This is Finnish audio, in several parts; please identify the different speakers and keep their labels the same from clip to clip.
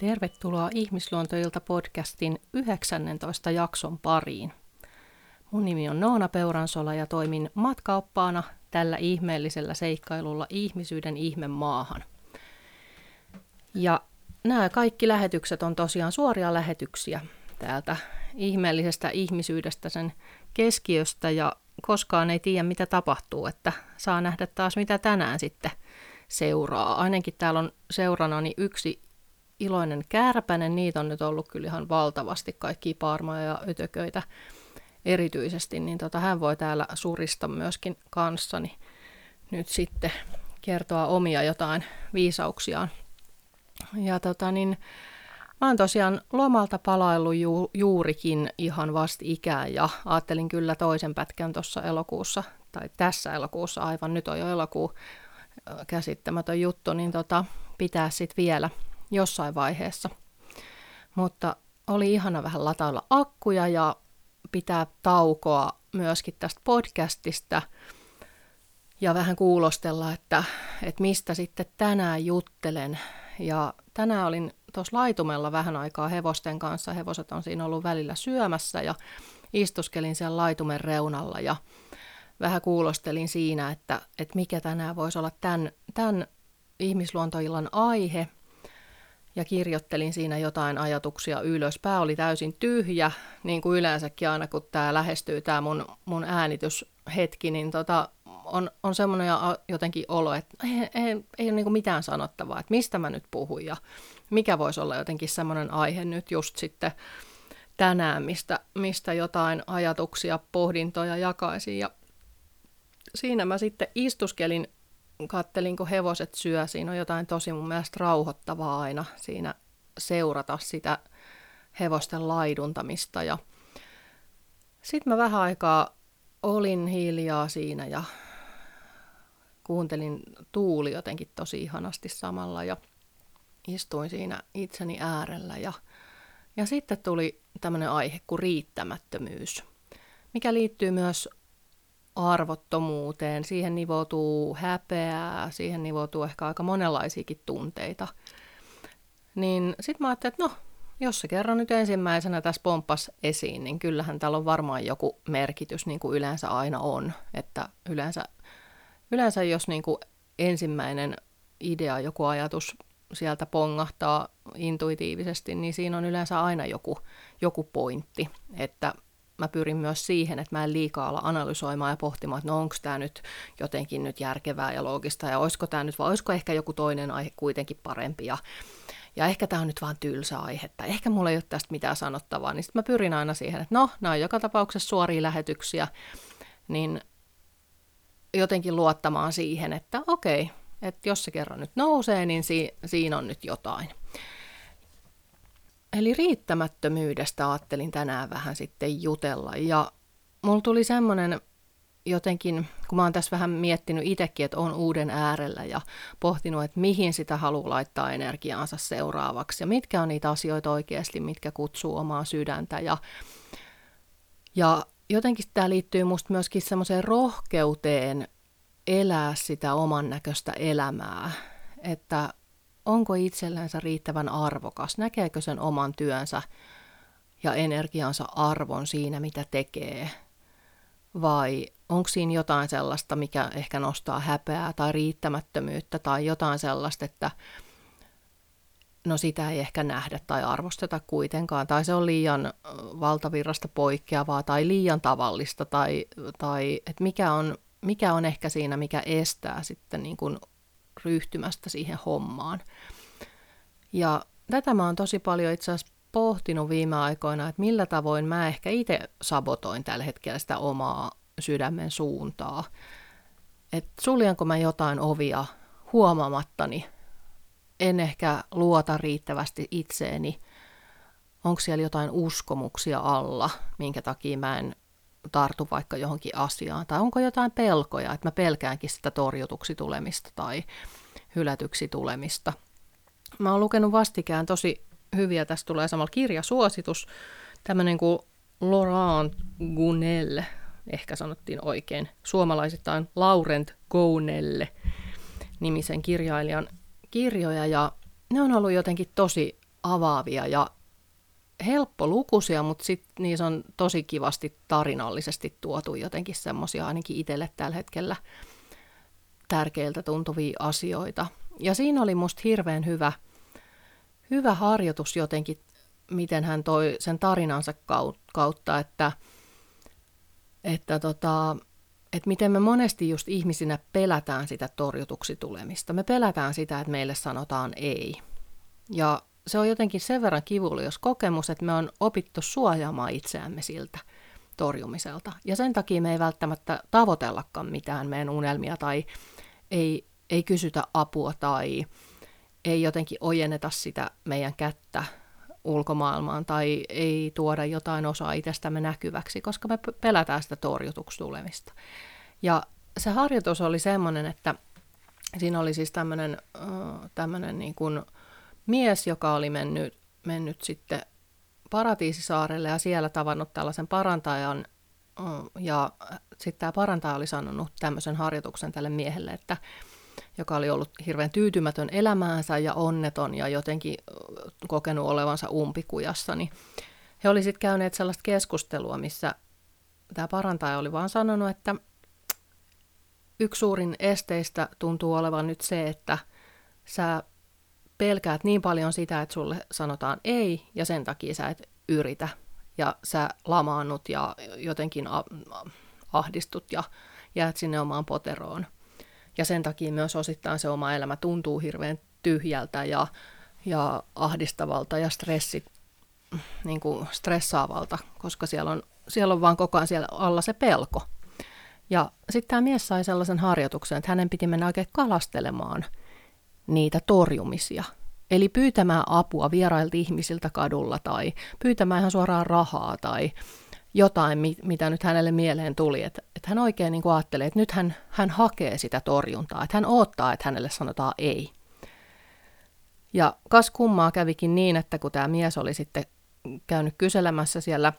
Speaker 1: Tervetuloa Ihmisluontoilta podcastin 19 jakson pariin. Mun nimi on Noona Peuransola ja toimin matkaoppaana tällä ihmeellisellä seikkailulla ihmisyyden ihme maahan. Ja nämä kaikki lähetykset on tosiaan suoria lähetyksiä täältä ihmeellisestä ihmisyydestä sen keskiöstä ja koskaan ei tiedä mitä tapahtuu, että saa nähdä taas mitä tänään sitten seuraa. Ainakin täällä on seurana niin yksi iloinen kärpänen, niitä on nyt ollut kyllä ihan valtavasti, kaikki paarmoja ja ötököitä erityisesti, niin tota, hän voi täällä surista myöskin kanssani nyt sitten kertoa omia jotain viisauksiaan. Ja tota niin, mä oon tosiaan lomalta palaillut ju- juurikin ihan vasti ikään ja ajattelin kyllä toisen pätkän tuossa elokuussa, tai tässä elokuussa aivan, nyt on jo elokuu, käsittämätön juttu, niin tota, pitää sitten vielä jossain vaiheessa. Mutta oli ihana vähän latailla akkuja ja pitää taukoa myöskin tästä podcastista ja vähän kuulostella, että, että mistä sitten tänään juttelen. Ja tänään olin tuossa laitumella vähän aikaa hevosten kanssa. Hevoset on siinä ollut välillä syömässä ja istuskelin siellä laitumen reunalla ja vähän kuulostelin siinä, että, että mikä tänään voisi olla tämän, tämän ihmisluontoillan aihe – ja kirjoittelin siinä jotain ajatuksia ylös. Pää oli täysin tyhjä, niin kuin yleensäkin aina kun tämä lähestyy, tämä mun, mun äänityshetki, niin tota, on, on semmoinen jotenkin olo, että ei, ei, ei ole niin mitään sanottavaa, että mistä mä nyt puhun ja mikä voisi olla jotenkin semmoinen aihe nyt just sitten tänään, mistä, mistä jotain ajatuksia, pohdintoja jakaisin. Ja siinä mä sitten istuskelin kattelin, kun hevoset syö, siinä on jotain tosi mun mielestä rauhoittavaa aina siinä seurata sitä hevosten laiduntamista. Ja sitten mä vähän aikaa olin hiljaa siinä ja kuuntelin tuuli jotenkin tosi ihanasti samalla ja istuin siinä itseni äärellä ja, ja sitten tuli tämmöinen aihe kuin riittämättömyys, mikä liittyy myös arvottomuuteen, siihen nivoutuu häpeää, siihen nivoutuu ehkä aika monenlaisiakin tunteita. Niin sitten mä ajattelin, että no, jos se kerran nyt ensimmäisenä tässä pomppas esiin, niin kyllähän täällä on varmaan joku merkitys, niin kuin yleensä aina on. Että yleensä, yleensä jos niin kuin ensimmäinen idea, joku ajatus sieltä pongahtaa intuitiivisesti, niin siinä on yleensä aina joku, joku pointti. Että mä pyrin myös siihen, että mä en liikaa ala analysoimaan ja pohtimaan, että no onko tämä nyt jotenkin nyt järkevää ja loogista ja olisiko tämä nyt, vai olisiko ehkä joku toinen aihe kuitenkin parempi ja, ja ehkä tämä on nyt vaan tylsä aihe, tai ehkä mulla ei ole tästä mitään sanottavaa, niin sitten mä pyrin aina siihen, että no, nämä on joka tapauksessa suoria lähetyksiä, niin jotenkin luottamaan siihen, että okei, että jos se kerran nyt nousee, niin si- siinä on nyt jotain. Eli riittämättömyydestä ajattelin tänään vähän sitten jutella. Ja mulla tuli semmoinen jotenkin, kun mä oon tässä vähän miettinyt itsekin, että on uuden äärellä ja pohtinut, että mihin sitä haluaa laittaa energiaansa seuraavaksi ja mitkä on niitä asioita oikeasti, mitkä kutsuu omaa sydäntä. Ja, ja jotenkin tämä liittyy musta myöskin semmoiseen rohkeuteen elää sitä oman näköistä elämää, että onko itsellensä riittävän arvokas, näkeekö sen oman työnsä ja energiansa arvon siinä, mitä tekee, vai onko siinä jotain sellaista, mikä ehkä nostaa häpeää tai riittämättömyyttä tai jotain sellaista, että no sitä ei ehkä nähdä tai arvosteta kuitenkaan, tai se on liian valtavirrasta poikkeavaa tai liian tavallista, tai, tai että mikä on, mikä on ehkä siinä, mikä estää sitten niin kuin ryhtymästä siihen hommaan. Ja tätä mä oon tosi paljon itse asiassa pohtinut viime aikoina, että millä tavoin mä ehkä itse sabotoin tällä hetkellä sitä omaa sydämen suuntaa. Että suljenko mä jotain ovia huomaamattani, en ehkä luota riittävästi itseeni, onko siellä jotain uskomuksia alla, minkä takia mä en tartu vaikka johonkin asiaan, tai onko jotain pelkoja, että mä pelkäänkin sitä torjutuksi tulemista tai hylätyksi tulemista. Mä oon lukenut vastikään tosi hyviä, tästä tulee samalla kirjasuositus, tämmöinen kuin Laurent Gounelle, ehkä sanottiin oikein, suomalaisittain Laurent Gounelle nimisen kirjailijan kirjoja, ja ne on ollut jotenkin tosi avaavia ja helppolukuisia, mutta sitten niissä on tosi kivasti tarinallisesti tuotu jotenkin semmoisia ainakin itselle tällä hetkellä tärkeiltä tuntuvia asioita. Ja siinä oli musta hirveän hyvä, hyvä harjoitus jotenkin, miten hän toi sen tarinansa kautta, että, että, tota, että miten me monesti just ihmisinä pelätään sitä torjutuksi tulemista. Me pelätään sitä, että meille sanotaan ei. Ja se on jotenkin sen verran kivulios kokemus, että me on opittu suojaamaan itseämme siltä torjumiselta. Ja sen takia me ei välttämättä tavoitellakaan mitään meidän unelmia tai ei, ei kysytä apua tai ei jotenkin ojenneta sitä meidän kättä ulkomaailmaan tai ei tuoda jotain osaa itsestämme näkyväksi, koska me pelätään sitä torjutuksi tulemista. Ja se harjoitus oli semmoinen, että siinä oli siis tämmöinen, tämmöinen niin kuin mies, joka oli mennyt, mennyt sitten Paratiisisaarelle ja siellä tavannut tällaisen parantajan. Ja sitten tämä parantaja oli sanonut tämmöisen harjoituksen tälle miehelle, että joka oli ollut hirveän tyytymätön elämäänsä ja onneton ja jotenkin kokenut olevansa umpikujassa, niin he oli sitten käyneet sellaista keskustelua, missä tämä parantaja oli vaan sanonut, että yksi suurin esteistä tuntuu olevan nyt se, että sä pelkäät niin paljon sitä, että sulle sanotaan ei, ja sen takia sä et yritä, ja sä lamaannut ja jotenkin ahdistut ja jäät sinne omaan poteroon. Ja sen takia myös osittain se oma elämä tuntuu hirveän tyhjältä ja, ja ahdistavalta ja stressit, niin kuin stressaavalta, koska siellä on, siellä on vaan koko ajan siellä alla se pelko. Ja sitten tämä mies sai sellaisen harjoituksen, että hänen piti mennä oikein kalastelemaan niitä torjumisia. Eli pyytämään apua vierailta ihmisiltä kadulla tai pyytämään ihan suoraan rahaa tai jotain, mitä nyt hänelle mieleen tuli. Että, että hän oikein niin ajattelee, että nyt hän, hän hakee sitä torjuntaa, että hän odottaa, että hänelle sanotaan ei. Ja kas kummaa kävikin niin, että kun tämä mies oli sitten käynyt kyselemässä siellä,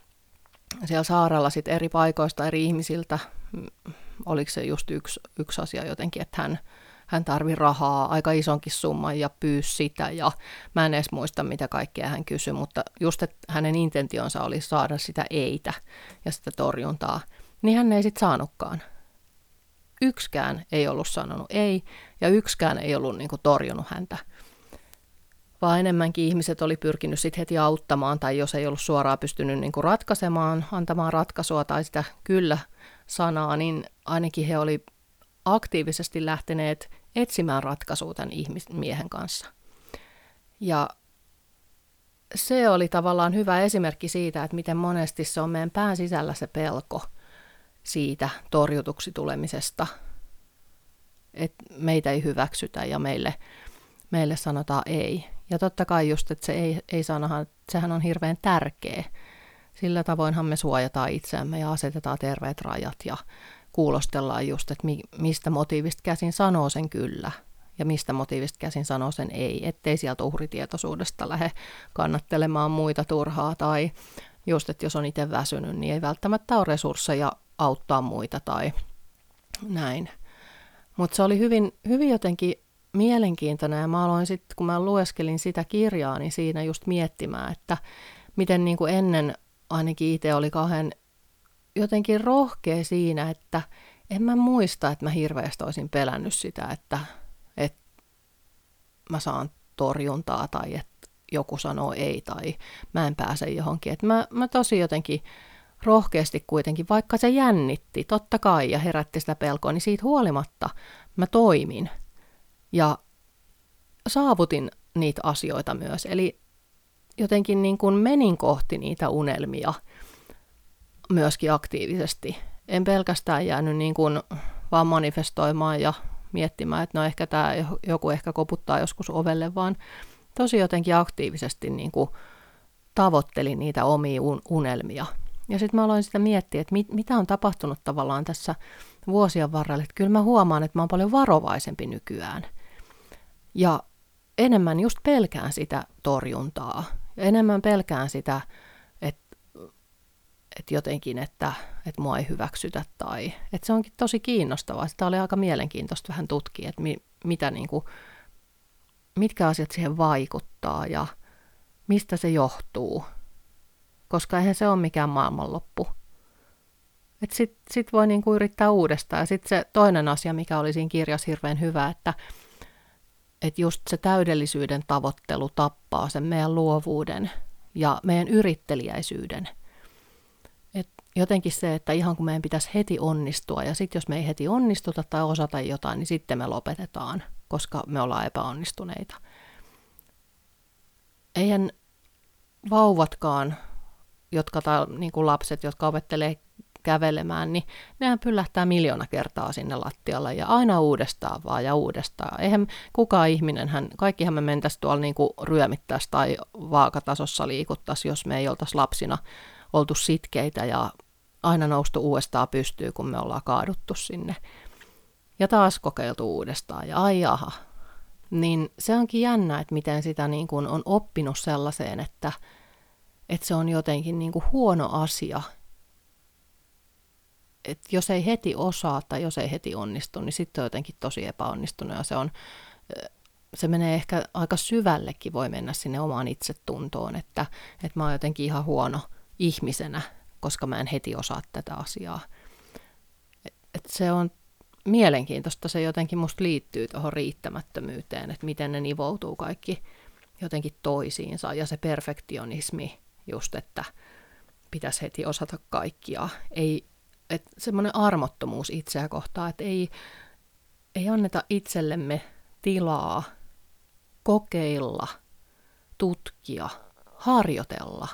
Speaker 1: siellä saarella sit eri paikoista eri ihmisiltä, mm, oliko se just yksi, yksi asia jotenkin, että hän, hän tarvi rahaa, aika isonkin summan ja pyysi sitä ja mä en edes muista mitä kaikkea hän kysyi, mutta just että hänen intentionsa oli saada sitä eitä ja sitä torjuntaa, niin hän ei sitten saanutkaan. Yksikään ei ollut sanonut ei ja yksikään ei ollut niinku torjunut häntä vaan enemmänkin ihmiset oli pyrkinyt sitten heti auttamaan, tai jos ei ollut suoraan pystynyt niin kuin ratkaisemaan, antamaan ratkaisua tai sitä kyllä-sanaa, niin ainakin he oli aktiivisesti lähteneet etsimään ratkaisua tämän ihmismiehen kanssa. Ja se oli tavallaan hyvä esimerkki siitä, että miten monesti se on meidän pään sisällä se pelko siitä torjutuksi tulemisesta, että meitä ei hyväksytä ja meille, meille sanotaan ei. Ja totta kai just, että se ei, ei sanahan, sehän on hirveän tärkeä. Sillä tavoinhan me suojataan itseämme ja asetetaan terveet rajat ja kuulostellaan just, että mi, mistä motiivista käsin sanoo sen kyllä ja mistä motiivista käsin sanoo sen ei, ettei sieltä uhritietoisuudesta lähde kannattelemaan muita turhaa tai just, että jos on itse väsynyt, niin ei välttämättä ole resursseja auttaa muita tai näin. Mutta se oli hyvin, hyvin jotenkin mielenkiintoinen ja mä aloin sitten, kun mä lueskelin sitä kirjaa, niin siinä just miettimään, että miten niin kuin ennen ainakin itse oli kauhean jotenkin rohkea siinä, että en mä muista, että mä hirveästi olisin pelännyt sitä, että, että mä saan torjuntaa tai että joku sanoo ei tai mä en pääse johonkin. Että mä, mä tosi jotenkin rohkeasti kuitenkin, vaikka se jännitti, totta kai, ja herätti sitä pelkoa, niin siitä huolimatta mä toimin – ja saavutin niitä asioita myös. Eli jotenkin niin kuin menin kohti niitä unelmia myöskin aktiivisesti. En pelkästään jäänyt niin kuin vaan manifestoimaan ja miettimään, että no ehkä tämä joku ehkä koputtaa joskus ovelle, vaan tosi jotenkin aktiivisesti niin kuin tavoittelin niitä omia unelmia. Ja sitten mä aloin sitä miettiä, että mit, mitä on tapahtunut tavallaan tässä vuosien varrella. Että kyllä mä huomaan, että mä oon paljon varovaisempi nykyään – ja enemmän just pelkään sitä torjuntaa. Ja enemmän pelkään sitä, että jotenkin, että, että mua ei hyväksytä. Tai, että se onkin tosi kiinnostavaa. Sitä oli aika mielenkiintoista vähän tutkia, että mi, mitä niin kuin, mitkä asiat siihen vaikuttaa ja mistä se johtuu. Koska eihän se ole mikään maailmanloppu. Että sit, sit voi niinku yrittää uudestaan. Ja sitten se toinen asia, mikä oli siinä kirjassa hirveän hyvä, että et just se täydellisyyden tavoittelu tappaa sen meidän luovuuden ja meidän yrittelijäisyyden. Jotenkin se, että ihan kun meidän pitäisi heti onnistua ja sitten jos me ei heti onnistuta tai osata jotain, niin sitten me lopetetaan, koska me ollaan epäonnistuneita. Eihän vauvatkaan, jotka tai niin kuin lapset, jotka opettelee kävelemään, niin nehän pyllähtää miljoona kertaa sinne lattialle ja aina uudestaan vaan ja uudestaan. Eihän kukaan ihminen, hän, kaikkihan me mentäisi tuolla niin ryömittäisi tai vaakatasossa liikuttaisi, jos me ei oltaisi lapsina oltu sitkeitä ja aina noustu uudestaan pystyy, kun me ollaan kaaduttu sinne. Ja taas kokeiltu uudestaan ja ai jaha. Niin se onkin jännä, että miten sitä niin kuin on oppinut sellaiseen, että, että se on jotenkin niin kuin huono asia, että jos ei heti osaa tai jos ei heti onnistu, niin sitten on jotenkin tosi epäonnistunut ja se on, se menee ehkä aika syvällekin, voi mennä sinne omaan itsetuntoon, että, että mä oon jotenkin ihan huono ihmisenä, koska mä en heti osaa tätä asiaa. Et, et se on mielenkiintoista, se jotenkin musta liittyy tuohon riittämättömyyteen, että miten ne nivoutuu kaikki jotenkin toisiinsa ja se perfektionismi just, että pitäisi heti osata kaikkia. Ei, että semmoinen armottomuus itseä kohtaan, että ei, ei anneta itsellemme tilaa kokeilla, tutkia, harjoitella.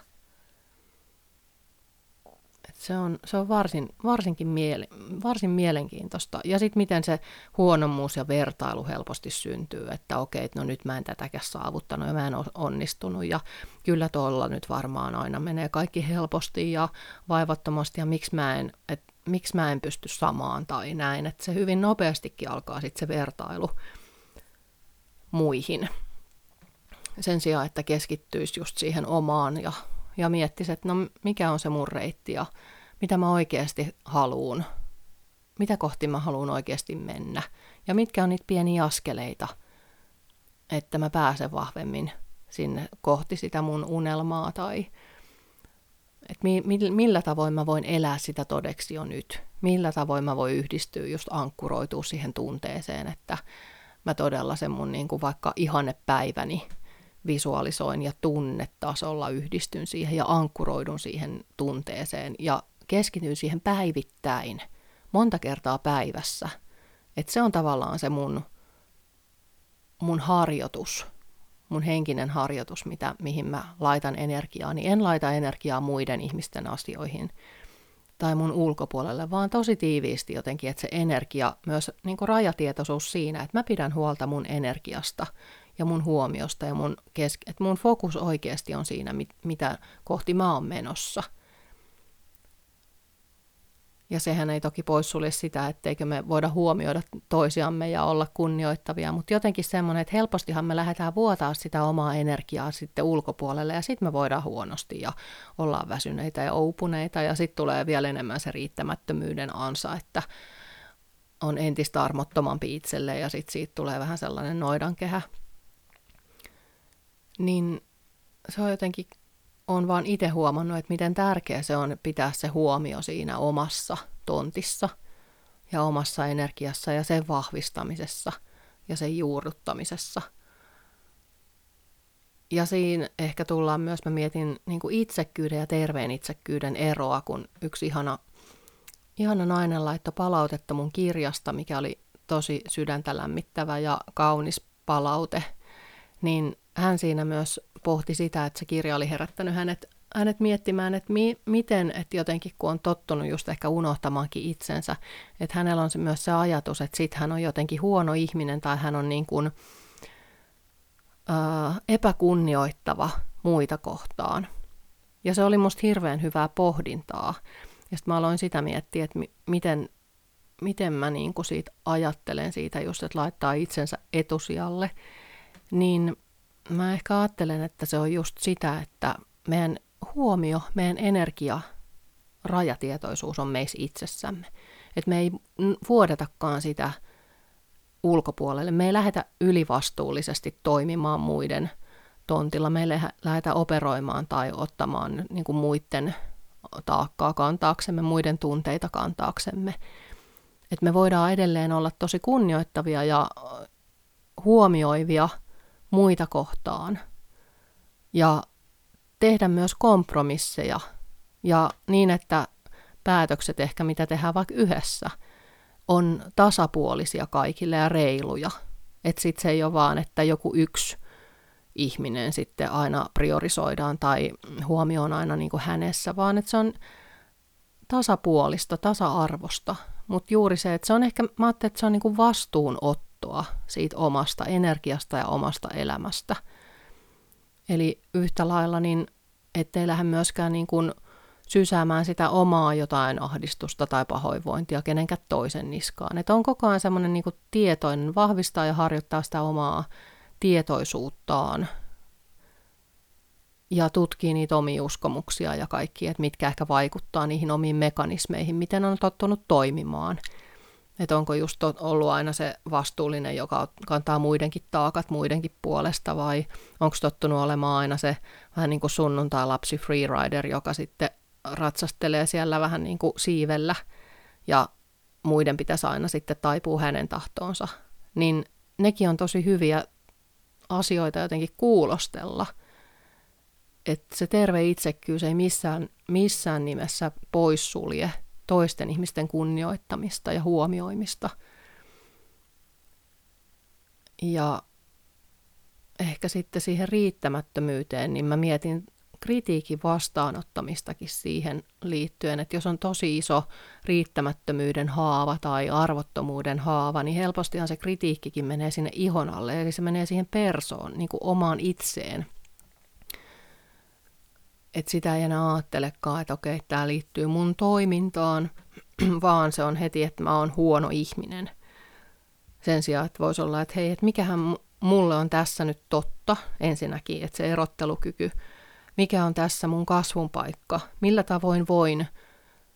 Speaker 1: Et se on, se on varsin, varsinkin miele, varsin mielenkiintoista. Ja sitten miten se huonommuus ja vertailu helposti syntyy, että okei, no nyt mä en tätäkään saavuttanut ja mä en onnistunut ja kyllä tuolla nyt varmaan aina menee kaikki helposti ja vaivattomasti ja miksi mä en, että miksi mä en pysty samaan tai näin, että se hyvin nopeastikin alkaa sitten se vertailu muihin. Sen sijaan, että keskittyisi just siihen omaan ja, ja miettisi, että no mikä on se mun reitti ja mitä mä oikeasti haluun, mitä kohti mä haluan oikeasti mennä ja mitkä on niitä pieniä askeleita, että mä pääsen vahvemmin sinne kohti sitä mun unelmaa tai, että mi, mi, millä tavoin mä voin elää sitä todeksi jo nyt. Millä tavoin mä voin yhdistyä, just ankkuroitua siihen tunteeseen, että mä todella sen mun niin kuin vaikka ihannepäiväni visualisoin ja tunnetasolla yhdistyn siihen ja ankkuroidun siihen tunteeseen ja keskityn siihen päivittäin, monta kertaa päivässä. Että se on tavallaan se mun, mun harjoitus mun henkinen harjoitus, mitä, mihin mä laitan energiaa, niin en laita energiaa muiden ihmisten asioihin tai mun ulkopuolelle, vaan tosi tiiviisti jotenkin, että se energia, myös niin rajatietoisuus siinä, että mä pidän huolta mun energiasta ja mun huomiosta ja mun kesk- että mun fokus oikeasti on siinä, mit- mitä kohti mä oon menossa – ja sehän ei toki poissulje sitä, etteikö me voida huomioida toisiamme ja olla kunnioittavia, mutta jotenkin semmoinen, että helpostihan me lähdetään vuotaa sitä omaa energiaa sitten ulkopuolelle ja sitten me voidaan huonosti ja ollaan väsyneitä ja oupuneita ja sitten tulee vielä enemmän se riittämättömyyden ansa, että on entistä armottomampi itselle ja sitten siitä tulee vähän sellainen noidankehä. Niin se on jotenkin on vaan itse huomannut, että miten tärkeä se on pitää se huomio siinä omassa tontissa ja omassa energiassa ja sen vahvistamisessa ja sen juurruttamisessa. Ja siinä ehkä tullaan myös, mä mietin niin kuin itsekkyyden ja terveen itsekkyyden eroa, kun yksi ihana, ihana nainen laittoi palautetta mun kirjasta, mikä oli tosi sydäntä lämmittävä ja kaunis palaute, niin hän siinä myös pohti sitä, että se kirja oli herättänyt hänet, hänet miettimään, että mi, miten, että jotenkin kun on tottunut just ehkä unohtamaankin itsensä, että hänellä on se, myös se ajatus, että sit hän on jotenkin huono ihminen tai hän on niin kuin, ää, epäkunnioittava muita kohtaan. Ja se oli musta hirveän hyvää pohdintaa. Ja sitten mä aloin sitä miettiä, että mi- miten, miten mä niin kuin siitä ajattelen siitä just, että laittaa itsensä etusijalle, niin mä ehkä ajattelen, että se on just sitä, että meidän huomio, meidän energia, rajatietoisuus on meissä itsessämme. Että me ei vuodetakaan sitä ulkopuolelle. Me ei lähdetä ylivastuullisesti toimimaan muiden tontilla. Me ei lähdetä operoimaan tai ottamaan niin kuin muiden taakkaa kantaaksemme, muiden tunteita kantaaksemme. Että me voidaan edelleen olla tosi kunnioittavia ja huomioivia muita kohtaan ja tehdä myös kompromisseja ja niin, että päätökset ehkä mitä tehdään vaikka yhdessä on tasapuolisia kaikille ja reiluja. Että sitten se ei ole vaan, että joku yksi ihminen sitten aina priorisoidaan tai huomioon aina niin kuin hänessä, vaan että se on tasapuolista, tasa-arvosta. Mutta juuri se, että se on ehkä, mä ajattelin, että se on niin kuin vastuunottoa siitä omasta energiasta ja omasta elämästä. Eli yhtä lailla niin, ettei lähde myöskään niin kuin sysäämään sitä omaa jotain ahdistusta tai pahoinvointia kenenkään toisen niskaan. Että on koko ajan semmoinen niin tietoinen, vahvistaa ja harjoittaa sitä omaa tietoisuuttaan ja tutkii niitä omia uskomuksia ja kaikki, että mitkä ehkä vaikuttaa niihin omiin mekanismeihin, miten on tottunut toimimaan. Että onko just ollut aina se vastuullinen, joka kantaa muidenkin taakat muidenkin puolesta, vai onko tottunut olemaan aina se vähän niin kuin sunnuntai-lapsi freerider, joka sitten ratsastelee siellä vähän niin kuin siivellä, ja muiden pitäisi aina sitten taipua hänen tahtoonsa. Niin nekin on tosi hyviä asioita jotenkin kuulostella. Että se terve itsekkyys ei missään, missään nimessä poissulje toisten ihmisten kunnioittamista ja huomioimista. Ja ehkä sitten siihen riittämättömyyteen, niin mä mietin kritiikin vastaanottamistakin siihen liittyen, että jos on tosi iso riittämättömyyden haava tai arvottomuuden haava, niin helpostihan se kritiikkikin menee sinne ihon alle, eli se menee siihen persoon, niin kuin omaan itseen. Että sitä ei enää ajattelekaan, että okei, tämä liittyy mun toimintaan, vaan se on heti, että mä oon huono ihminen. Sen sijaan, että voisi olla, että hei, että mikähän mulle on tässä nyt totta ensinnäkin, että se erottelukyky – mikä on tässä mun kasvun paikka, millä tavoin voin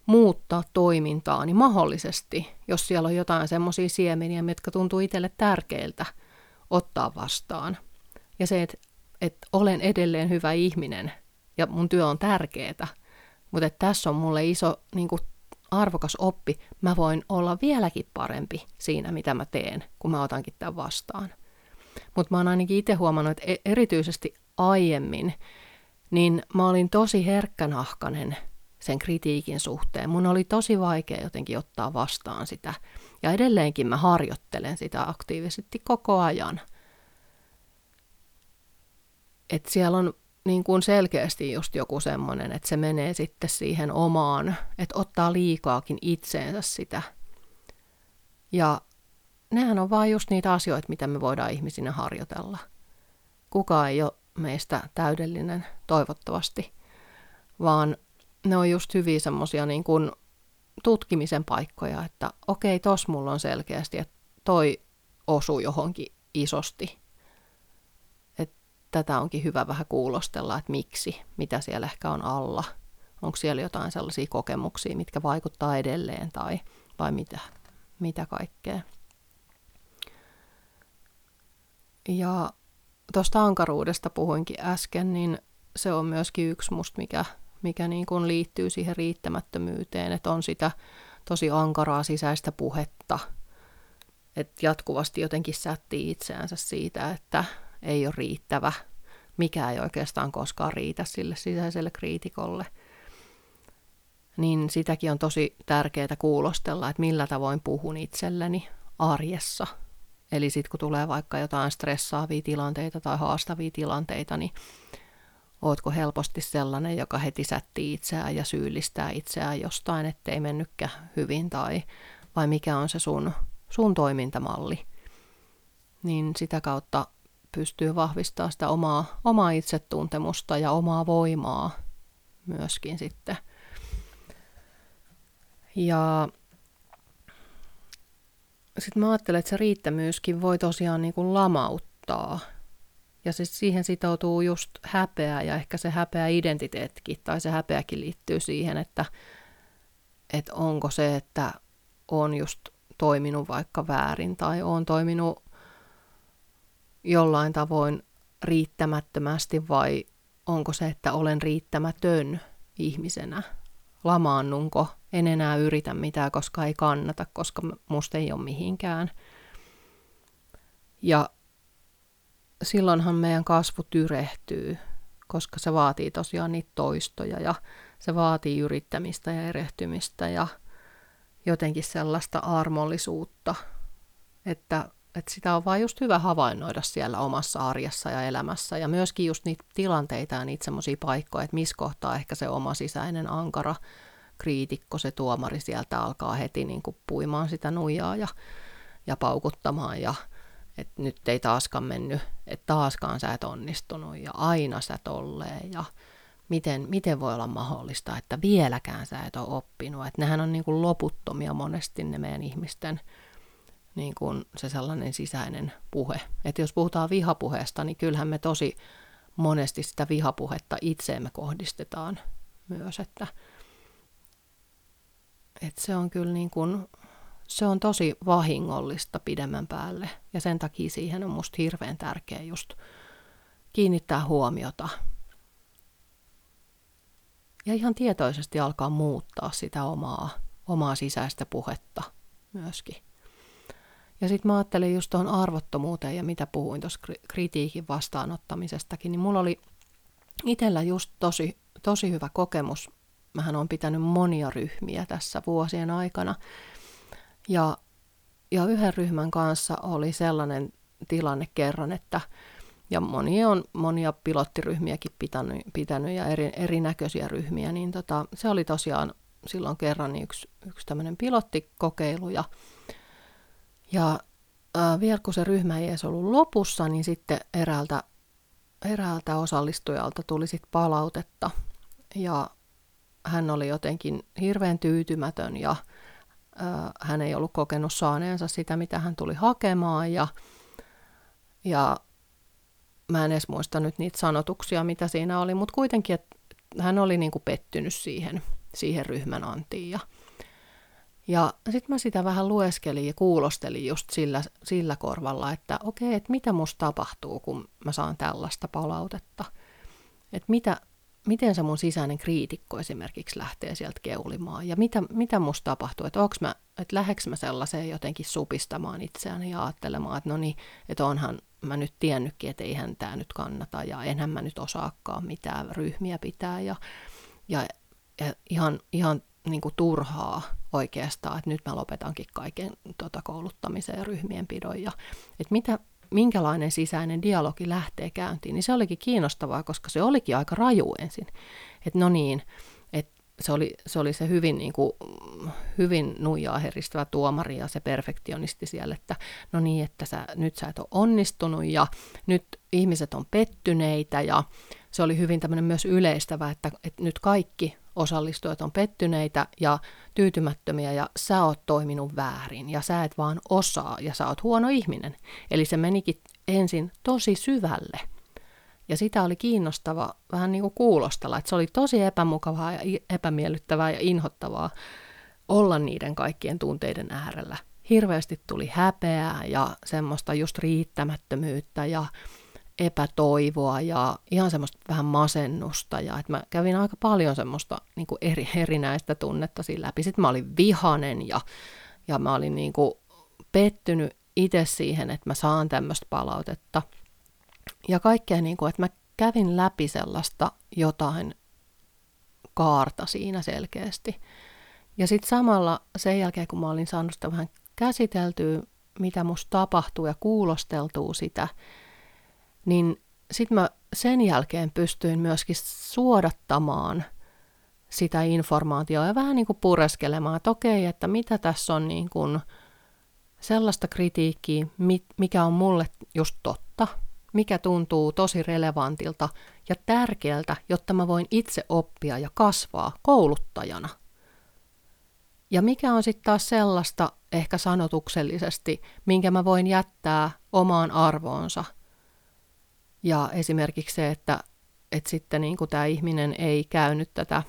Speaker 1: muuttaa toimintaani mahdollisesti, jos siellä on jotain semmoisia siemeniä, mitkä tuntuu itselle tärkeiltä ottaa vastaan. Ja se, että, että olen edelleen hyvä ihminen ja mun työ on tärkeää, mutta tässä on mulle iso niin kuin, arvokas oppi. Mä voin olla vieläkin parempi siinä, mitä mä teen, kun mä otankin tämän vastaan. Mutta mä oon ainakin itse huomannut, että e-, erityisesti aiemmin niin mä olin tosi herkkänahkanen sen kritiikin suhteen. Mun oli tosi vaikea jotenkin ottaa vastaan sitä. Ja edelleenkin mä harjoittelen sitä aktiivisesti koko ajan. Et siellä on niin kuin selkeästi just joku semmoinen, että se menee sitten siihen omaan, että ottaa liikaakin itseensä sitä. Ja nehän on vaan just niitä asioita, mitä me voidaan ihmisinä harjoitella. Kukaan ei ole meistä täydellinen, toivottavasti, vaan ne on just hyviä semmoisia niin kuin tutkimisen paikkoja, että okei, tos mulla on selkeästi, että toi osuu johonkin isosti. Tätä onkin hyvä vähän kuulostella, että miksi, mitä siellä ehkä on alla. Onko siellä jotain sellaisia kokemuksia, mitkä vaikuttaa edelleen tai vai mitä, mitä kaikkea. Ja tuosta ankaruudesta puhuinkin äsken, niin se on myöskin yksi musta, mikä, mikä niin kuin liittyy siihen riittämättömyyteen, että on sitä tosi ankaraa sisäistä puhetta, että jatkuvasti jotenkin sättii itseänsä siitä, että ei ole riittävä, mikä ei oikeastaan koskaan riitä sille sisäiselle kriitikolle. Niin sitäkin on tosi tärkeää kuulostella, että millä tavoin puhun itselleni arjessa – Eli sitten kun tulee vaikka jotain stressaavia tilanteita tai haastavia tilanteita, niin ootko helposti sellainen, joka heti sättii itseään ja syyllistää itseään jostain, ettei mennytkään hyvin tai vai mikä on se sun, sun toimintamalli. Niin sitä kautta pystyy vahvistamaan sitä omaa, omaa itsetuntemusta ja omaa voimaa myöskin sitten. Ja sitten mä ajattelen, että se riittämyyskin voi tosiaan niin kuin lamauttaa. Ja siis siihen sitoutuu just häpeä ja ehkä se häpeä identiteettikin, tai se häpeäkin liittyy siihen, että, että onko se, että on just toiminut vaikka väärin tai on toiminut jollain tavoin riittämättömästi vai onko se, että olen riittämätön ihmisenä? Lamaannunko? En enää yritä mitään, koska ei kannata, koska musta ei ole mihinkään. Ja silloinhan meidän kasvu tyrehtyy, koska se vaatii tosiaan niitä toistoja ja se vaatii yrittämistä ja erehtymistä ja jotenkin sellaista armollisuutta, että, että sitä on vain just hyvä havainnoida siellä omassa arjessa ja elämässä. Ja myöskin just niitä tilanteita ja niitä semmoisia paikkoja, että missä kohtaa ehkä se oma sisäinen ankara kriitikko, se tuomari sieltä alkaa heti niin kuin puimaan sitä nuijaa ja, ja paukuttamaan. Ja että nyt ei taaskaan mennyt, että taaskaan sä et onnistunut ja aina sä tolleen. Ja miten, miten voi olla mahdollista, että vieläkään sä et ole oppinut. Että nehän on niin kuin loputtomia monesti ne meidän ihmisten niin kuin se sellainen sisäinen puhe. Että jos puhutaan vihapuheesta, niin kyllähän me tosi monesti sitä vihapuhetta itseemme kohdistetaan myös, että, että se on kyllä niin kuin se on tosi vahingollista pidemmän päälle ja sen takia siihen on musta hirveän tärkeä just kiinnittää huomiota ja ihan tietoisesti alkaa muuttaa sitä omaa, omaa sisäistä puhetta myöskin. Ja sitten mä ajattelin just tuon arvottomuuteen ja mitä puhuin tuossa kritiikin vastaanottamisestakin, niin mulla oli itsellä just tosi, tosi hyvä kokemus. Mähän on pitänyt monia ryhmiä tässä vuosien aikana – ja, ja yhden ryhmän kanssa oli sellainen tilanne kerran, että ja monia on monia pilottiryhmiäkin pitänyt, pitänyt ja eri, erinäköisiä ryhmiä, niin tota, se oli tosiaan silloin kerran yksi, yksi tämmöinen pilottikokeilu ja, ja ää, vielä kun se ryhmä ei edes ollut lopussa, niin sitten eräältä, eräältä osallistujalta tuli sitten palautetta. Ja hän oli jotenkin hirveän tyytymätön ja hän ei ollut kokenut saaneensa sitä, mitä hän tuli hakemaan. Ja, ja mä en edes muista nyt niitä sanotuksia, mitä siinä oli, mutta kuitenkin, että hän oli niin kuin pettynyt siihen, siihen ryhmän antiin ja, ja sitten mä sitä vähän lueskelin ja kuulostelin just sillä, sillä korvalla, että okei, että mitä musta tapahtuu, kun mä saan tällaista palautetta. Että mitä, miten se mun sisäinen kriitikko esimerkiksi lähtee sieltä keulimaan ja mitä, mitä musta tapahtuu, että onko mä, että lähdekö mä sellaiseen jotenkin supistamaan itseäni ja ajattelemaan, että no niin, että onhan mä nyt tiennytkin, että eihän tämä nyt kannata ja enhän mä nyt osaakaan mitään ryhmiä pitää ja, ja, ja ihan, ihan niin kuin turhaa oikeastaan, että nyt mä lopetankin kaiken tota, kouluttamisen ja ryhmien pidon ja että mitä, minkälainen sisäinen dialogi lähtee käyntiin, niin se olikin kiinnostavaa, koska se olikin aika raju ensin. Että no niin, että se oli, se oli se hyvin, niin kuin, hyvin nuijaa heristävä tuomari ja se perfektionisti siellä, että no niin, että sä, nyt sä et ole onnistunut ja nyt ihmiset on pettyneitä ja se oli hyvin tämmöinen myös yleistävä, että, että nyt kaikki osallistujat on pettyneitä ja tyytymättömiä ja sä oot toiminut väärin ja sä et vaan osaa ja sä oot huono ihminen. Eli se menikin ensin tosi syvälle. Ja sitä oli kiinnostava vähän niin kuin kuulostella, että se oli tosi epämukavaa ja epämiellyttävää ja inhottavaa olla niiden kaikkien tunteiden äärellä. Hirveästi tuli häpeää ja semmoista just riittämättömyyttä ja epätoivoa ja ihan semmoista vähän masennusta. Ja että mä kävin aika paljon semmoista niin kuin eri, erinäistä tunnetta siinä läpi. Sitten mä olin vihanen ja, ja mä olin niin kuin pettynyt itse siihen, että mä saan tämmöistä palautetta. Ja kaikkea, niin kuin, että mä kävin läpi sellaista jotain kaarta siinä selkeästi. Ja sitten samalla sen jälkeen, kun mä olin saanut sitä vähän käsiteltyä, mitä musta tapahtuu ja kuulosteltuu sitä, niin sitten mä sen jälkeen pystyin myöskin suodattamaan sitä informaatiota ja vähän niin kuin pureskelemaan, että okei, että mitä tässä on niin kuin sellaista kritiikkiä, mikä on mulle just totta, mikä tuntuu tosi relevantilta ja tärkeältä, jotta mä voin itse oppia ja kasvaa kouluttajana. Ja mikä on sitten taas sellaista ehkä sanotuksellisesti, minkä mä voin jättää omaan arvoonsa – ja esimerkiksi se, että, että sitten niin kuin tämä ihminen ei käynyt tätä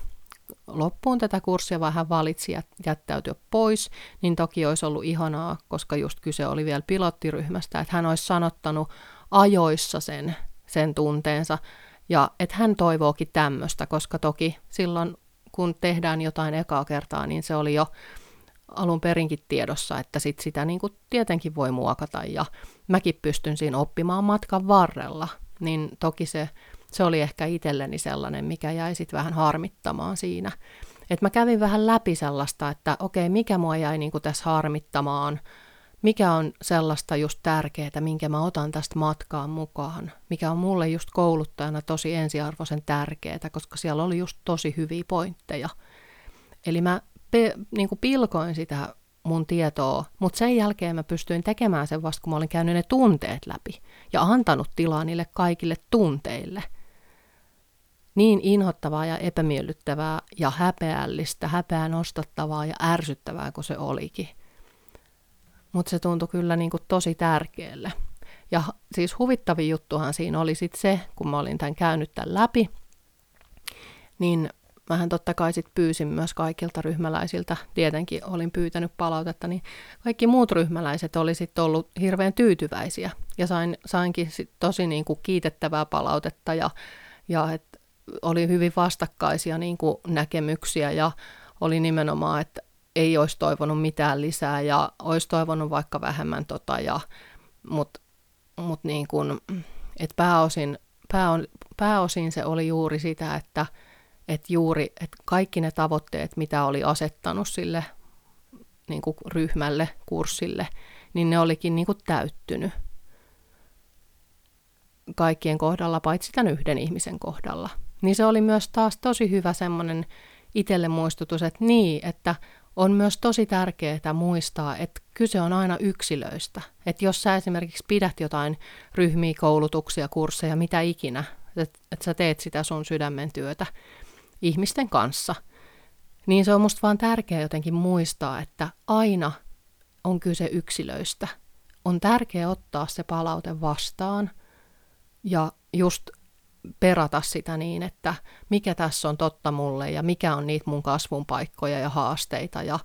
Speaker 1: loppuun tätä kurssia, vaan hän valitsi jättäytyä pois, niin toki olisi ollut ihanaa, koska just kyse oli vielä pilottiryhmästä, että hän olisi sanottanut ajoissa sen sen tunteensa. Ja että hän toivookin tämmöistä, koska toki silloin kun tehdään jotain ekaa kertaa, niin se oli jo alun perinkin tiedossa, että sit sitä niin kuin tietenkin voi muokata ja mäkin pystyn siinä oppimaan matkan varrella, niin toki se, se oli ehkä itselleni sellainen, mikä jäi sitten vähän harmittamaan siinä. Et mä kävin vähän läpi sellaista, että okei, mikä mua jäi niin kuin tässä harmittamaan, mikä on sellaista just tärkeää, minkä mä otan tästä matkaan mukaan, mikä on mulle just kouluttajana tosi ensiarvoisen tärkeää, koska siellä oli just tosi hyviä pointteja. Eli mä pe, niin kuin pilkoin sitä mun tietoa, mutta sen jälkeen mä pystyin tekemään sen vasta, kun mä olin käynyt ne tunteet läpi ja antanut tilaa niille kaikille tunteille. Niin inhottavaa ja epämiellyttävää ja häpeällistä, häpeää nostattavaa ja ärsyttävää kuin se olikin. Mutta se tuntui kyllä niin kuin tosi tärkeälle. Ja siis huvittavin juttuhan siinä oli sitten se, kun mä olin tämän käynyt tämän läpi, niin mähän totta kai sit pyysin myös kaikilta ryhmäläisiltä, tietenkin olin pyytänyt palautetta, niin kaikki muut ryhmäläiset oli sitten ollut hirveän tyytyväisiä. Ja sain, sainkin sit tosi niin kuin kiitettävää palautetta ja, ja et oli hyvin vastakkaisia niin kuin näkemyksiä ja oli nimenomaan, että ei olisi toivonut mitään lisää ja olisi toivonut vaikka vähemmän tota, ja, mutta mut niin kuin, et pääosin, pääon, pääosin se oli juuri sitä, että että juuri että kaikki ne tavoitteet, mitä oli asettanut sille niin kuin ryhmälle, kurssille, niin ne olikin niin kuin täyttynyt kaikkien kohdalla, paitsi tämän yhden ihmisen kohdalla. Niin se oli myös taas tosi hyvä semmoinen itselle muistutus, että niin, että on myös tosi tärkeää muistaa, että kyse on aina yksilöistä. Että jos sä esimerkiksi pidät jotain ryhmiä, koulutuksia, kursseja, mitä ikinä, että, sä teet sitä sun sydämen työtä, ihmisten kanssa, niin se on musta vaan tärkeää jotenkin muistaa, että aina on kyse yksilöistä. On tärkeää ottaa se palaute vastaan ja just perata sitä niin, että mikä tässä on totta mulle ja mikä on niitä mun kasvun paikkoja ja haasteita ja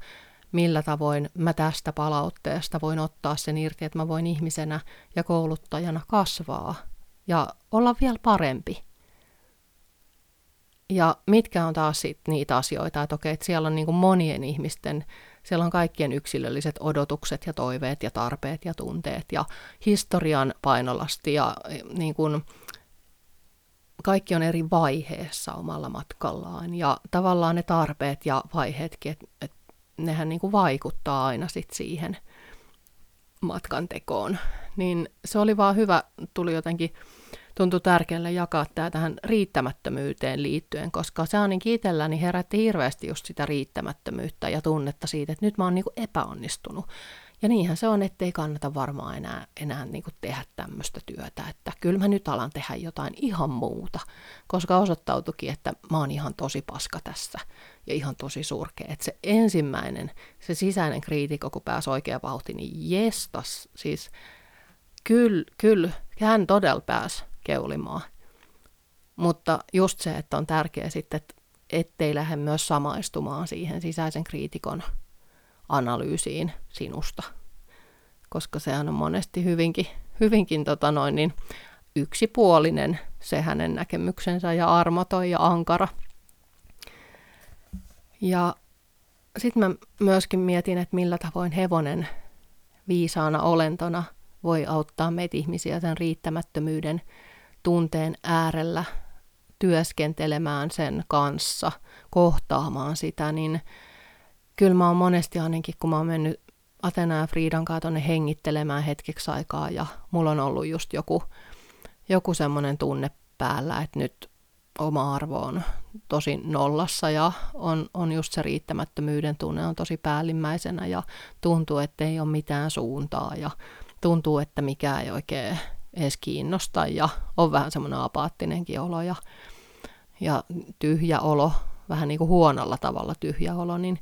Speaker 1: millä tavoin mä tästä palautteesta voin ottaa sen irti, että mä voin ihmisenä ja kouluttajana kasvaa ja olla vielä parempi. Ja mitkä on taas sit niitä asioita, että okei, että siellä on niin kuin monien ihmisten, siellä on kaikkien yksilölliset odotukset ja toiveet ja tarpeet ja tunteet ja historian painolasti ja niin kuin, kaikki on eri vaiheessa omalla matkallaan ja tavallaan ne tarpeet ja vaiheetkin, että et nehän niin kuin vaikuttaa aina sit siihen matkan tekoon. Niin se oli vaan hyvä, tuli jotenkin tuntui tärkeälle jakaa tämä tähän riittämättömyyteen liittyen, koska se niin itselläni herätti hirveästi just sitä riittämättömyyttä ja tunnetta siitä, että nyt mä oon niin epäonnistunut. Ja niinhän se on, ettei kannata varmaan enää, enää niin tehdä tämmöistä työtä, että kyllä mä nyt alan tehdä jotain ihan muuta, koska osoittautukin, että mä oon ihan tosi paska tässä ja ihan tosi surkea. Että se ensimmäinen, se sisäinen kriitikko, kun pääsi oikea vauhti, niin jestas, siis kyllä, kyllä, hän todella pääsi keulimaan. Mutta just se, että on tärkeää sitten, että ettei lähde myös samaistumaan siihen sisäisen kriitikon analyysiin sinusta, koska sehän on monesti hyvinkin, hyvinkin tota noin, niin yksipuolinen se hänen näkemyksensä ja armoton ja ankara. Ja sitten mä myöskin mietin, että millä tavoin hevonen viisaana olentona voi auttaa meitä ihmisiä sen riittämättömyyden tunteen äärellä työskentelemään sen kanssa, kohtaamaan sitä, niin kyllä mä oon monesti ainakin, kun mä oon mennyt Atena ja Friidan kanssa tonne hengittelemään hetkeksi aikaa ja mulla on ollut just joku, joku semmoinen tunne päällä, että nyt oma arvo on tosi nollassa ja on, on just se riittämättömyyden tunne on tosi päällimmäisenä ja tuntuu, että ei ole mitään suuntaa ja tuntuu, että mikään ei oikein edes kiinnosta ja on vähän semmoinen apaattinenkin olo ja, ja tyhjä olo, vähän niin kuin huonolla tavalla tyhjä olo, niin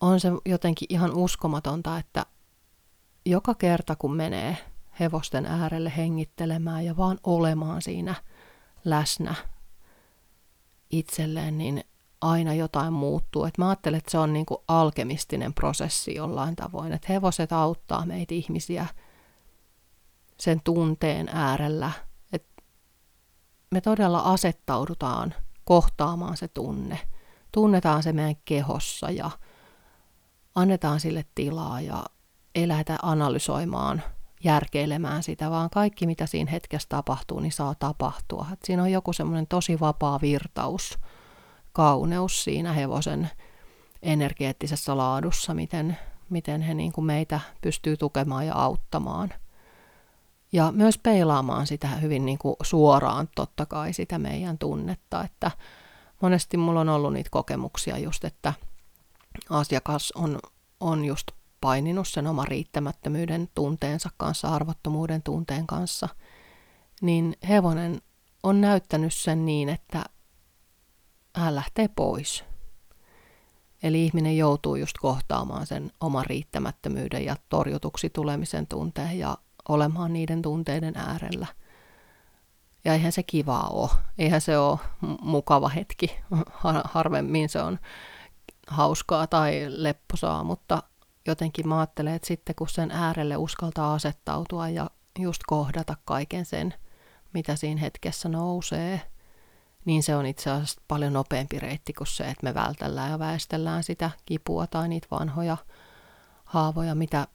Speaker 1: on se jotenkin ihan uskomatonta, että joka kerta kun menee hevosten äärelle hengittelemään ja vaan olemaan siinä läsnä itselleen, niin aina jotain muuttuu. Et mä ajattelen, että se on niin kuin alkemistinen prosessi jollain tavoin, että hevoset auttaa meitä ihmisiä – sen tunteen äärellä, me todella asettaudutaan kohtaamaan se tunne. Tunnetaan se meidän kehossa ja annetaan sille tilaa ja ei lähdetä analysoimaan, järkeilemään sitä, vaan kaikki mitä siinä hetkessä tapahtuu, niin saa tapahtua. Et siinä on joku semmoinen tosi vapaa virtaus, kauneus siinä hevosen energeettisessä laadussa, miten, miten he niin kuin meitä pystyy tukemaan ja auttamaan. Ja myös peilaamaan sitä hyvin niin kuin suoraan totta kai sitä meidän tunnetta, että monesti mulla on ollut niitä kokemuksia just, että asiakas on, on just paininut sen oman riittämättömyyden tunteensa kanssa, arvottomuuden tunteen kanssa, niin hevonen on näyttänyt sen niin, että hän lähtee pois. Eli ihminen joutuu just kohtaamaan sen oman riittämättömyyden ja torjutuksi tulemisen tunteen ja olemaan niiden tunteiden äärellä. Ja eihän se kivaa ole. Eihän se ole mukava hetki. Harvemmin se on hauskaa tai lepposaa, mutta jotenkin mä ajattelen, että sitten kun sen äärelle uskaltaa asettautua ja just kohdata kaiken sen, mitä siinä hetkessä nousee, niin se on itse asiassa paljon nopeampi reitti kuin se, että me vältellään ja väestellään sitä kipua tai niitä vanhoja haavoja, mitä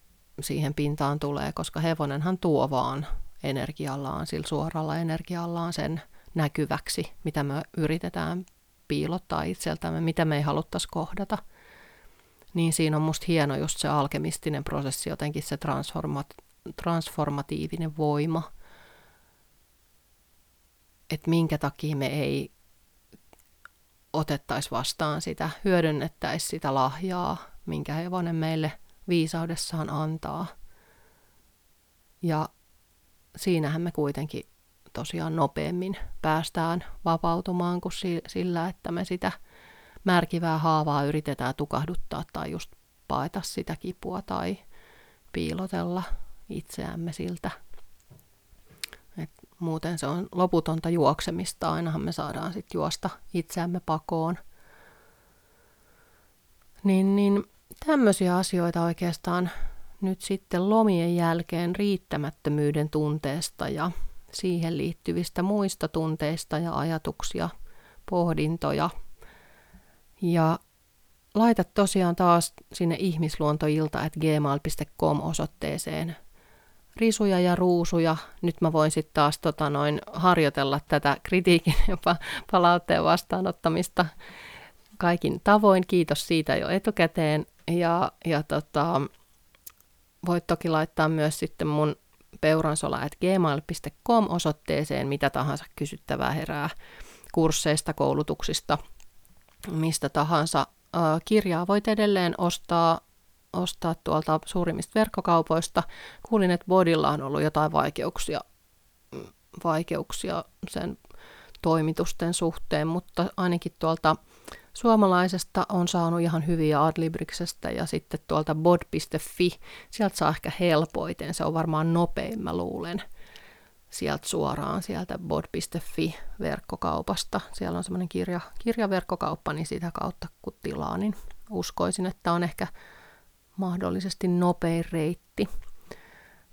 Speaker 1: siihen pintaan tulee, koska hevonenhan tuo vaan energiallaan, sillä suoralla energiallaan sen näkyväksi, mitä me yritetään piilottaa itseltämme, mitä me ei haluttaisi kohdata. Niin siinä on musta hieno just se alkemistinen prosessi, jotenkin se transformat- transformatiivinen voima, että minkä takia me ei otettaisi vastaan sitä, hyödynnettäisi sitä lahjaa, minkä hevonen meille viisaudessaan antaa. Ja siinähän me kuitenkin tosiaan nopeammin päästään vapautumaan kuin sillä, että me sitä märkivää haavaa yritetään tukahduttaa tai just paeta sitä kipua tai piilotella itseämme siltä. Et muuten se on loputonta juoksemista, ainahan me saadaan sitten juosta itseämme pakoon. Niin, niin tämmöisiä asioita oikeastaan nyt sitten lomien jälkeen riittämättömyyden tunteesta ja siihen liittyvistä muista tunteista ja ajatuksia, pohdintoja. Ja laita tosiaan taas sinne ihmisluontoilta.gmail.com osoitteeseen risuja ja ruusuja. Nyt mä voin sitten taas tota noin, harjoitella tätä kritiikin ja palautteen vastaanottamista kaikin tavoin. Kiitos siitä jo etukäteen. Ja, ja tota, voit toki laittaa myös sitten mun peuransola.gmail.com osoitteeseen mitä tahansa kysyttävää herää kursseista, koulutuksista, mistä tahansa. Kirjaa voit edelleen ostaa, ostaa tuolta suurimmista verkkokaupoista. Kuulin, että Bodilla on ollut jotain vaikeuksia, vaikeuksia sen toimitusten suhteen, mutta ainakin tuolta suomalaisesta on saanut ihan hyviä Adlibriksestä ja sitten tuolta bod.fi, sieltä saa ehkä helpoiten, se on varmaan nopein mä luulen, sieltä suoraan sieltä bod.fi verkkokaupasta. Siellä on semmoinen kirja, kirjaverkkokauppa, niin sitä kautta kun tilaa, niin uskoisin, että on ehkä mahdollisesti nopein reitti.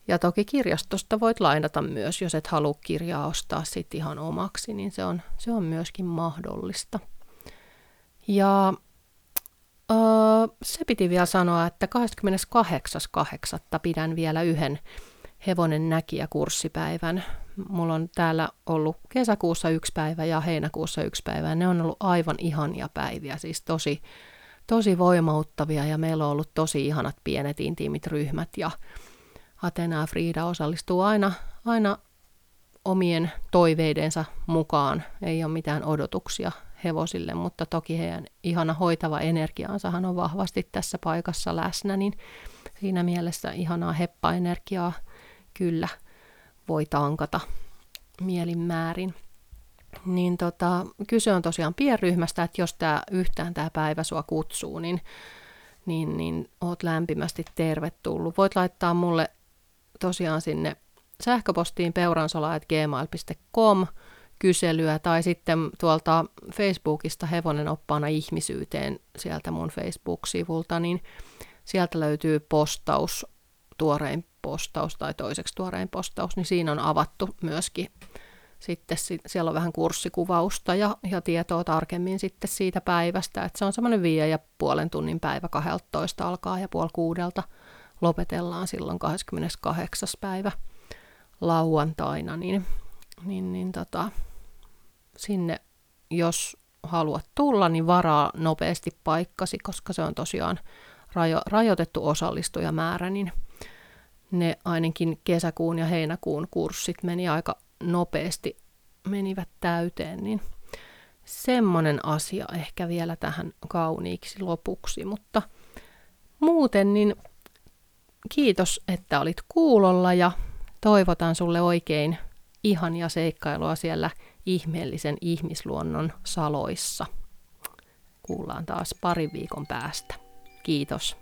Speaker 1: Ja toki kirjastosta voit lainata myös, jos et halua kirjaa ostaa sit ihan omaksi, niin se on, se on myöskin mahdollista. Ja öö, se piti vielä sanoa, että 28.8. pidän vielä yhden hevonen näkijä kurssipäivän. Mulla on täällä ollut kesäkuussa yksi päivä ja heinäkuussa yksi päivä. Ne on ollut aivan ihania päiviä, siis tosi, tosi voimauttavia ja meillä on ollut tosi ihanat pienet intiimit ryhmät ja Atena ja Frida osallistuu aina, aina omien toiveidensa mukaan. Ei ole mitään odotuksia hevosille, mutta toki heidän ihana hoitava energiaansahan on vahvasti tässä paikassa läsnä, niin siinä mielessä ihanaa heppaenergiaa kyllä voi tankata mielinmäärin. Niin tota, kyse on tosiaan pienryhmästä, että jos tämä yhtään tämä päivä sua kutsuu, niin, niin, niin oot lämpimästi tervetullut. Voit laittaa mulle tosiaan sinne sähköpostiin peuransola.gmail.com kyselyä tai sitten tuolta Facebookista Hevonen oppaana ihmisyyteen sieltä mun Facebook-sivulta, niin sieltä löytyy postaus, tuorein postaus tai toiseksi tuorein postaus, niin siinä on avattu myöskin sitten siellä on vähän kurssikuvausta ja, ja tietoa tarkemmin sitten siitä päivästä. Että se on semmoinen viiden ja puolen tunnin päivä 12 alkaa ja puoli kuudelta lopetellaan silloin 28. päivä lauantaina, niin, niin, niin tota, sinne jos haluat tulla, niin varaa nopeasti paikkasi, koska se on tosiaan rajo, rajoitettu osallistujamäärä, niin ne ainakin kesäkuun ja heinäkuun kurssit meni aika nopeasti, menivät täyteen, niin semmoinen asia ehkä vielä tähän kauniiksi lopuksi, mutta muuten niin kiitos, että olit kuulolla ja toivotan sulle oikein ihania seikkailua siellä ihmeellisen ihmisluonnon saloissa. Kuullaan taas parin viikon päästä. Kiitos.